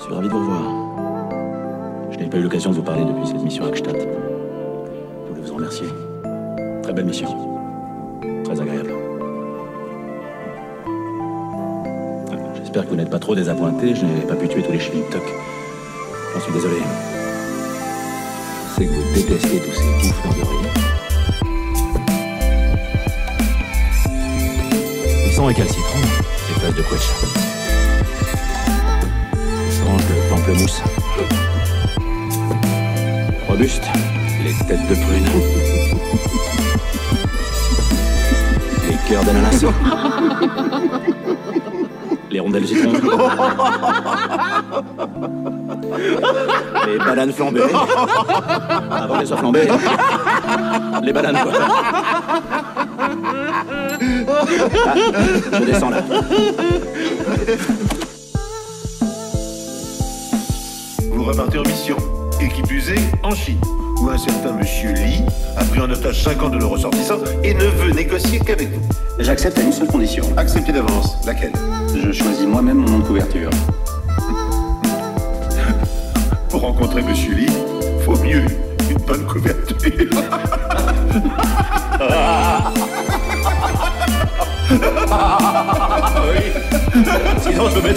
Je suis ravi de vous revoir. Je n'ai pas eu l'occasion de vous parler depuis cette mission à Akstadt. Je voulais vous remercier. Très belle mission. Très agréable. J'espère que vous n'êtes pas trop désappointé. Je n'ai pas pu tuer tous les Toc. J'en suis désolé. Sais que vous détestez tous ces bouffeurs de rire. Ils sont récalcitrants, ces fesses de quetch. De pamplemousse. Robuste, les têtes de prune. Les cœurs d'ananas. Les rondelles citron. Les bananes flambées. Avant qu'elles soient flambées. Les bananes, quoi. Je descends là. Vous repartez en mission, équipe usée en Chine, où un certain monsieur Lee a pris en otage 50 de nos ressortissants et ne veut négocier qu'avec vous. J'accepte à une seule condition. Acceptez d'avance. Laquelle? Je choisis moi-même mon nom de couverture. Pour rencontrer monsieur Lee, faut mieux une bonne couverture. Sinon, je me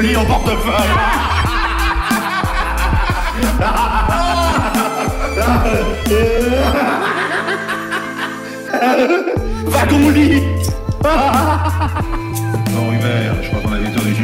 Lee en portefeuille. Wagon lit Bon, Hubert, je crois qu'on a vu le tour du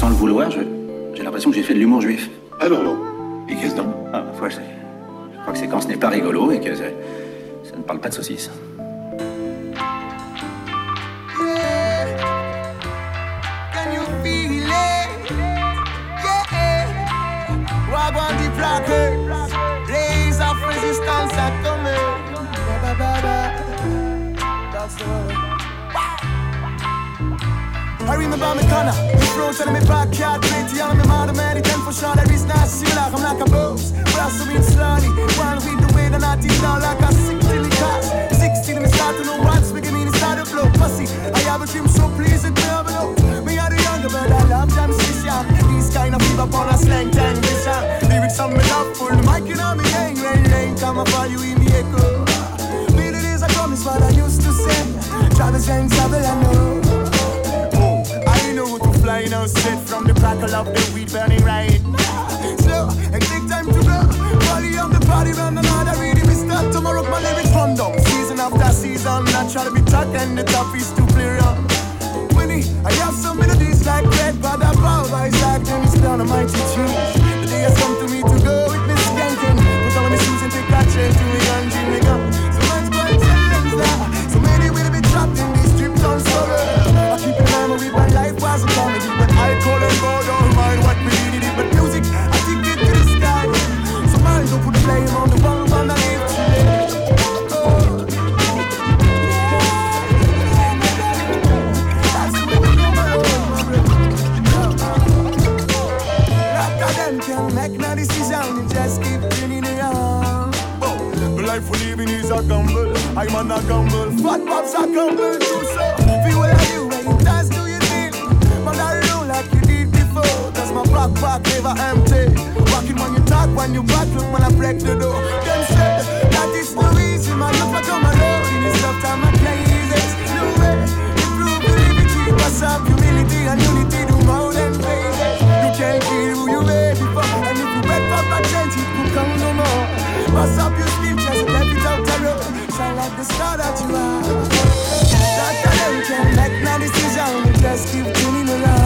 sans le vouloir, je- j'ai l'impression que j'ai fait de l'humour juif. Ah non. Et qu'est-ce donc? Ah, parfois, je, je crois que c'est quand ce n'est pas rigolo et que ça, ça ne parle pas de saucisses. Resistance coming. Ba, ba, ba, ba. That's the I remember me corner, me frozen in my backyard, plenty on me mother man, it for sure that it's not similar, I'm like a boss, blossoming slowly, one with the way that I teach down like a 16 class, 16 me start to know what's beginning to start to blow, pussy, I have a dream so pleased with me, I know, me are the younger brother, I love jam session, these kind of fever upon a slang time, vision, lyrics on me love full, the mic in on me, rain, rain, come up you in the echo, me the days I promise what I used to say, and travel, I I know to now, straight from the crackle of the weed burning right. Slow and take time to grow. Body on the body, run another reading. Me start to rock my lyrics from down. Season after season, not try to be tucked and the top is to play around. Winnie, I have some melodies like red, but I power by Isaac, and it's down a mighty tune. The day has come to me to go is a gamble. I'm on a gamble. Fat pops a gamble too, so feel what I do when you dance, do you feel? But I roll like you did before. Cause my backpack never empty. Walking when you talk, when you back, look when I break the door. Them said that is no easy, man. Look what I'm alone. In this tough time, I can't ease it. No way. Improve the liberty, what's up, humility and unity, like the star that you are. That them can make no decision, just keep tuning around.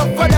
no fun.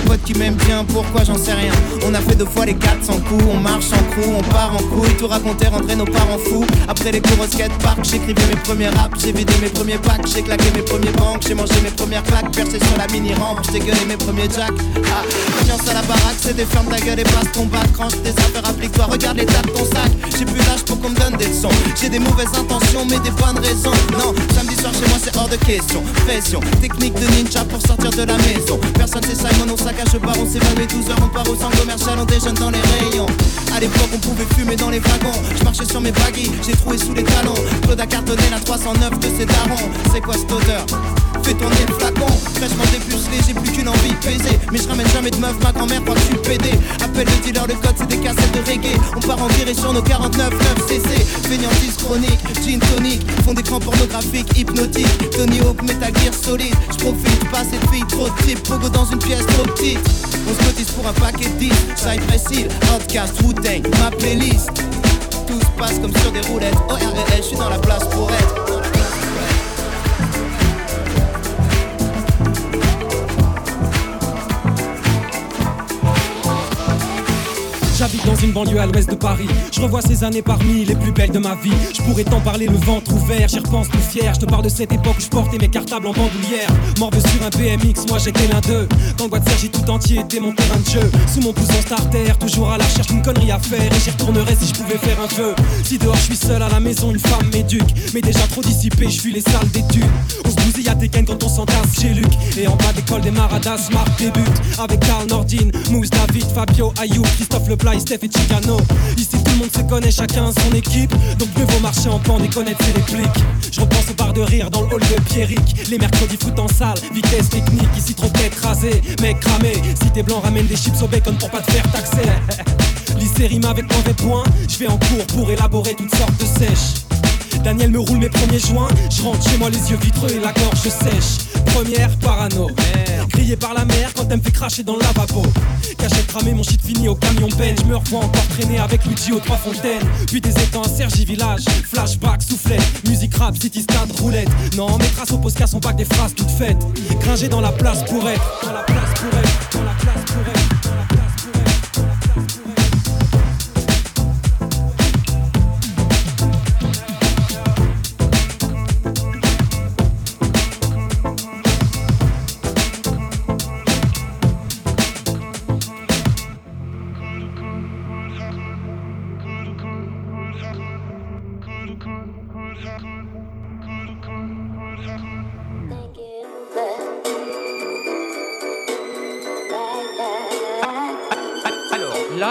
Potes qui m'aiment bien, pourquoi j'en sais rien? On a fait deux fois les 400 coups, on marche en crew, on part en couille Tout raconter, rentrer nos parents fous. Après les cours au skatepark, j'écrivais mes premiers raps J'ai vidé mes premiers packs, j'ai claqué mes premiers banques J'ai mangé mes premières claques, percé sur la mini-rampe J'ai gueulé mes premiers jacks. Ah, ambiance à la baraque, c'était ferme ta gueule et passe ton bac Range tes affaires, applique-toi, regarde l'état de ton sac J'ai plus l'âge pour qu'on me donne des leçons J'ai des mauvaises intentions mais des bonnes raisons. Non, samedi soir chez moi c'est hors de question. Pression, technique de ninja pour sortir de la maison. Personne c'est Simon, on bar, on s'évanouit 12 heures, on part au centre commercial, on déjeune dans les rayons. À l'époque on pouvait fumer dans les wagons. Je marchais sur mes baggy, j'ai trouvé sous les talons. Claude a cartonné la 309 de ses darons. C'est quoi cette odeur? Fais tourner le flacon, fraîchement dépucelé, j'ai plus qu'une envie de baiser. Mais je ramène jamais de meuf, ma grand-mère croit que je suis pédé. Appelle le dealer, le code c'est des cassettes de reggae. On part en virée sur nos 49 9 cc Fainéantise chronique, gin tonic Font d'écran pornographique, hypnotique Tony Hawk, Metal Gear solide Je profite pas cette fille trop type Pogo dans une pièce trop petite. On se cotise pour un paquet de 10 Cypress Hill, Outcast, Wu-Tang, ma playlist. Tout se passe comme sur des roulettes. ORL, je suis dans la place pour être Dans une banlieue à l'ouest de Paris. Je revois ces années parmi les plus belles de ma vie. Je pourrais t'en parler le ventre ouvert, j'y repense tout fier. Je te parle de cette époque où je portais mes cartables en bandoulière. Un BMX, moi j'étais l'un d'eux. Quand le tout entier était mon terrain de jeu. Sous mon pouce starter, toujours à la recherche d'une connerie à faire. Et j'y retournerais si je pouvais faire un feu. Si dehors je suis seul à la maison, une femme m'éduque. Mais déjà trop dissipé, je fuis les salles d'études. On se bousille à Tekken quand on s'entasse chez Luc. Et en bas d'école des Maradas, Marc débute. Avec Karl Nordin, Mousse, David, Fabio, Ayou, Christophe Leblanc, Steph et Chicano. Tout le monde se connaît, chacun son équipe. Donc mieux vaut marcher en bande et connaître ses répliques. Je repense au bar de rire dans le hall de Pierrick. Les mercredis foot en salle, vitesse technique. Ici trop tête rasée, mec cramé. Si t'es blanc, ramène des chips au bacon pour pas te faire taxer. Lycée avec mauvais points. Je vais en cours pour élaborer toutes sortes de sèches. Daniel me roule mes premiers joints. Je rentre chez moi les yeux vitreux et la gorge sèche. Première, parano. Grillé par la mer quand elle me fait cracher dans le lavabo. Cachette cramé, mon shit fini au camion ben. Je me revois encore traîner avec Luigi aux trois fontaines. Puis des étangs à Sergi Village. Flashback, soufflet, musique rap, city stade, roulette. Non, mes traces au posca sont pas des phrases toutes faites. Gringé dans la place pour être. La place pour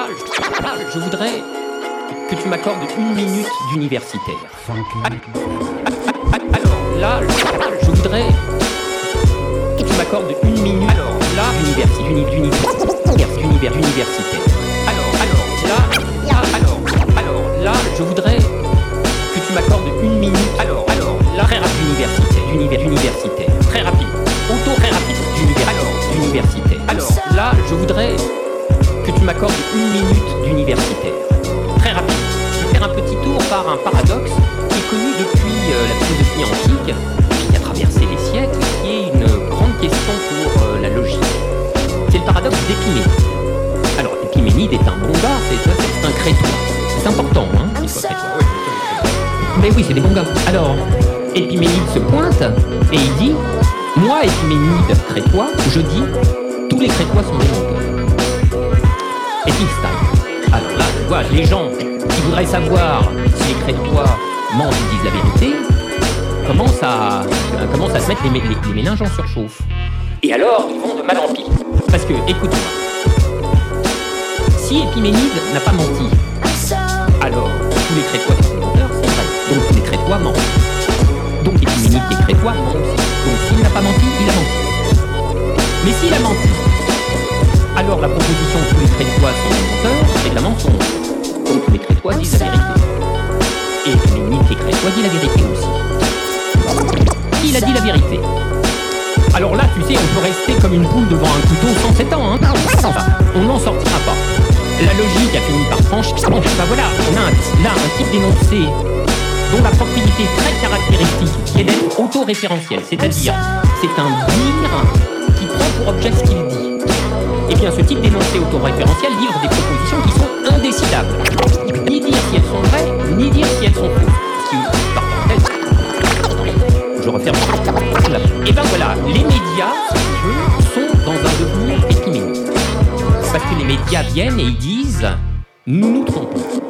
là, je, voudrais que tu m'accordes une minute d'universitaire. Alors, là, je, voudrais que tu m'accordes une minute. Alors, là, universi, uni, uni, univers, univers, universitaire. M'accordes une minute d'universitaire. Très rapide. Je vais faire un petit tour par un paradoxe qui est connu depuis euh, la philosophie antique, qui a traversé les siècles, qui est une grande question pour euh, la logique. C'est le paradoxe d'Épiménide. Alors, Épiménide est un bon gars, c'est un crétois. C'est important, hein Mais oui, c'est des bons gars. Alors, Épiménide se pointe et il dit Moi, Épiménide crétois, je dis tous les crétois sont des menteurs. Style. Alors là, tu vois, les gens qui voudraient savoir si les crétois mentent ou disent la vérité commencent à, euh, commencent à se mettre les, les, méninges en surchauffe. Et alors, ils vont de mal en pis. Parce que, écoute-moi, si Épiménide n'a pas menti, alors tous les crétois sont menteurs, c'est. Donc les crétois mentent. Donc Épiménide et crétois aussi. Donc s'il n'a pas menti, il a menti. Mais s'il a menti, alors la proposition que tous les crétois sont menteurs, c'est de la mensonge. Donc tous les crétois disent la vérité. Et Épiménide et crétois dit la vérité aussi. Il a dit la vérité. Alors là, tu sais, on peut rester comme une poule devant un couteau sans s'étendre, hein. On n'en sortira pas. La logique a fini par trancher. Bon, bah voilà, on a un type d'énoncé dont la propriété très caractéristique est d'être autoréférentiel, c'est-à-dire c'est un dire qui prend pour objet ce qu'il dit. Eh bien, ce type d'énoncé autoréférentiel livre des propositions qui sont indécidables. Ni dire si elles sont vraies, ni dire si elles sont fausses. Qui, par je referme. Et ben voilà, les médias, si veux, sont dans un devenir épiménique. Parce que les médias viennent et ils disent Nous nous trompons.